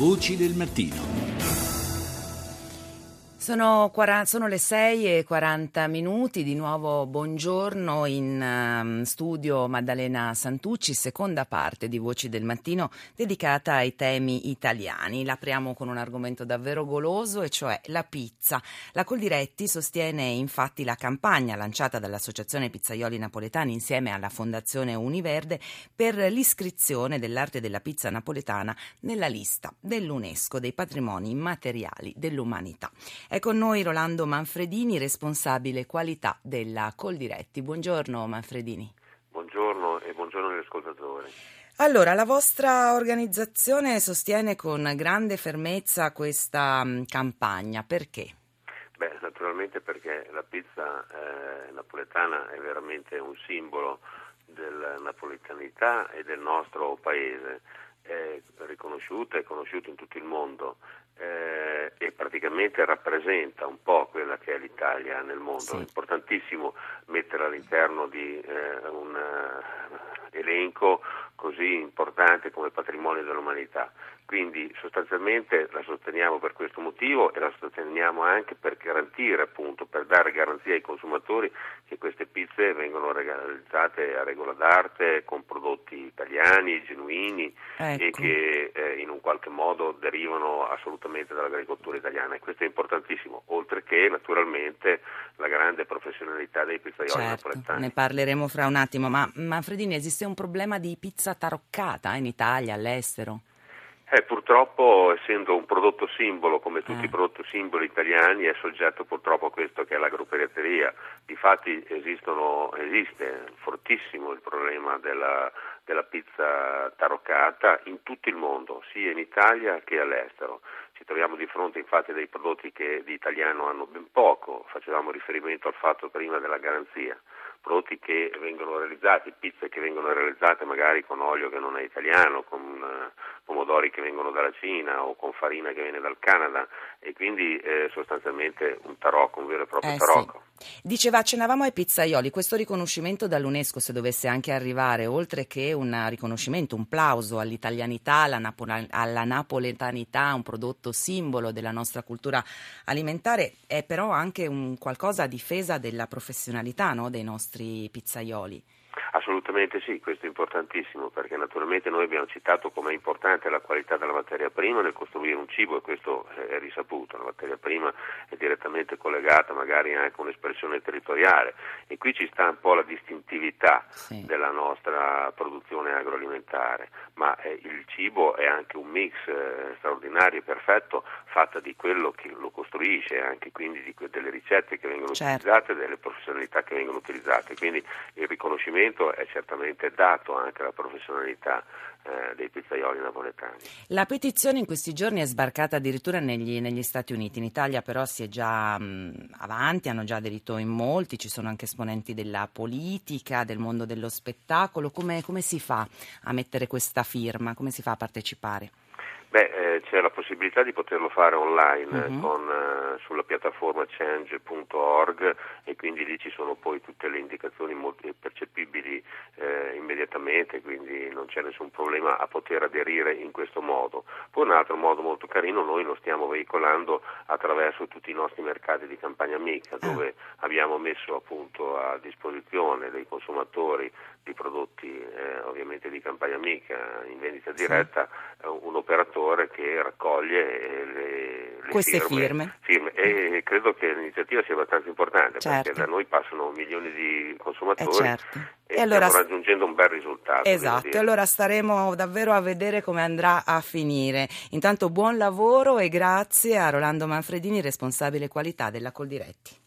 Voci del mattino. Sono, 40, sono, le 6 e 40 minuti, di nuovo buongiorno in um, studio Maddalena Santucci, seconda parte di Voci del Mattino dedicata ai temi italiani. L'apriamo con un argomento davvero goloso e cioè la pizza. La Coldiretti sostiene infatti la campagna lanciata dall'Associazione Pizzaioli Napoletani insieme alla Fondazione Univerde per l'iscrizione dell'arte della pizza napoletana nella lista dell'UNESCO dei patrimoni immateriali dell'umanità. È con noi Rolando Manfredini, responsabile qualità della Coldiretti. Buongiorno Manfredini. Buongiorno e buongiorno agli ascoltatori. Allora, la vostra organizzazione sostiene con grande fermezza questa mm, campagna, perché? Beh, naturalmente perché la pizza eh, napoletana è veramente un simbolo della napoletanità e del nostro paese, è riconosciuta e conosciuta in tutto il mondo eh, e praticamente rappresenta un po' quella che è l'Italia nel mondo. Sì. È importantissimo mettere all'interno di eh, un uh, elenco così importante come patrimonio dell'umanità. Quindi sostanzialmente la sosteniamo per questo motivo e la sosteniamo anche per garantire, appunto, per dare garanzia ai consumatori che queste pizze vengono realizzate a regola d'arte con prodotti italiani, genuini ecco. e che eh, in un qualche modo derivano assolutamente dall'agricoltura italiana. E questo è importantissimo, oltre che naturalmente la grande professionalità dei pizzaioli certo, napoletani. Ne parleremo fra un attimo, ma Manfredini esiste un problema di pizza taroccata in Italia, all'estero? Eh, purtroppo, essendo un prodotto simbolo, come tutti eh. i prodotti simboli italiani, è soggetto purtroppo a questo che è l'agropirateria. Difatti esistono, esiste fortissimo il problema della, della pizza taroccata in tutto il mondo, sia in Italia che all'estero. Ci troviamo di fronte infatti a dei prodotti che di italiano hanno ben poco, facevamo riferimento al fatto prima della garanzia prodotti che vengono realizzati, pizze che vengono realizzate magari con olio che non è italiano, con uh, pomodori che vengono dalla Cina o con farina che viene dal Canada e quindi eh, sostanzialmente un tarocco, un vero e proprio eh, tarocco. Sì. Diceva, accennavamo ai pizzaioli, questo riconoscimento dall'UNESCO se dovesse anche arrivare, oltre che un riconoscimento, un plauso all'italianità, alla, napo- alla napoletanità, un prodotto simbolo della nostra cultura alimentare, è però anche un qualcosa a difesa della professionalità no, dei nostri pizzaioli. Assolutamente sì, questo è importantissimo perché naturalmente noi abbiamo citato come è importante la qualità della materia prima nel costruire un cibo e questo è risaputo, la materia prima è direttamente collegata magari anche a un'espressione territoriale e qui ci sta un po' la distintività sì. della nostra produzione agroalimentare, ma eh, il cibo è anche un mix eh, straordinario e perfetto fatta di quello che lo costruisce, anche quindi di, delle ricette che vengono certo. utilizzate, delle professionalità che vengono utilizzate, quindi il riconoscimento è certamente dato anche alla professionalità eh, dei pizzaioli napoletani. La petizione in questi giorni è sbarcata addirittura negli, negli Stati Uniti, in Italia però si è già mh, avanti, hanno già aderito in molti, ci sono anche esponenti della politica, del mondo dello spettacolo, come, come si fa a mettere questa firma, come si fa a partecipare? Beh, eh, c'è la possibilità di poterlo fare online uh-huh. con, eh, sulla piattaforma change.org e quindi lì ci sono poi tutte le indicazioni molto percepibili eh, immediatamente, quindi non c'è nessun problema a poter aderire in questo modo. Poi un altro modo molto carino noi lo stiamo veicolando attraverso tutti i nostri mercati di campagna amica, ah. dove abbiamo messo appunto a disposizione dei consumatori di prodotti eh, ovviamente di campagna amica in vendita diretta sì. un operatore che raccoglie le, le queste firme, firme. firme. E credo che l'iniziativa sia abbastanza importante certo. perché da noi passano milioni di consumatori eh certo. E, allora, stiamo raggiungendo un bel risultato. Esatto, allora staremo davvero a vedere come andrà a finire. Intanto buon lavoro e grazie a Rolando Manfredini, responsabile qualità della Coldiretti.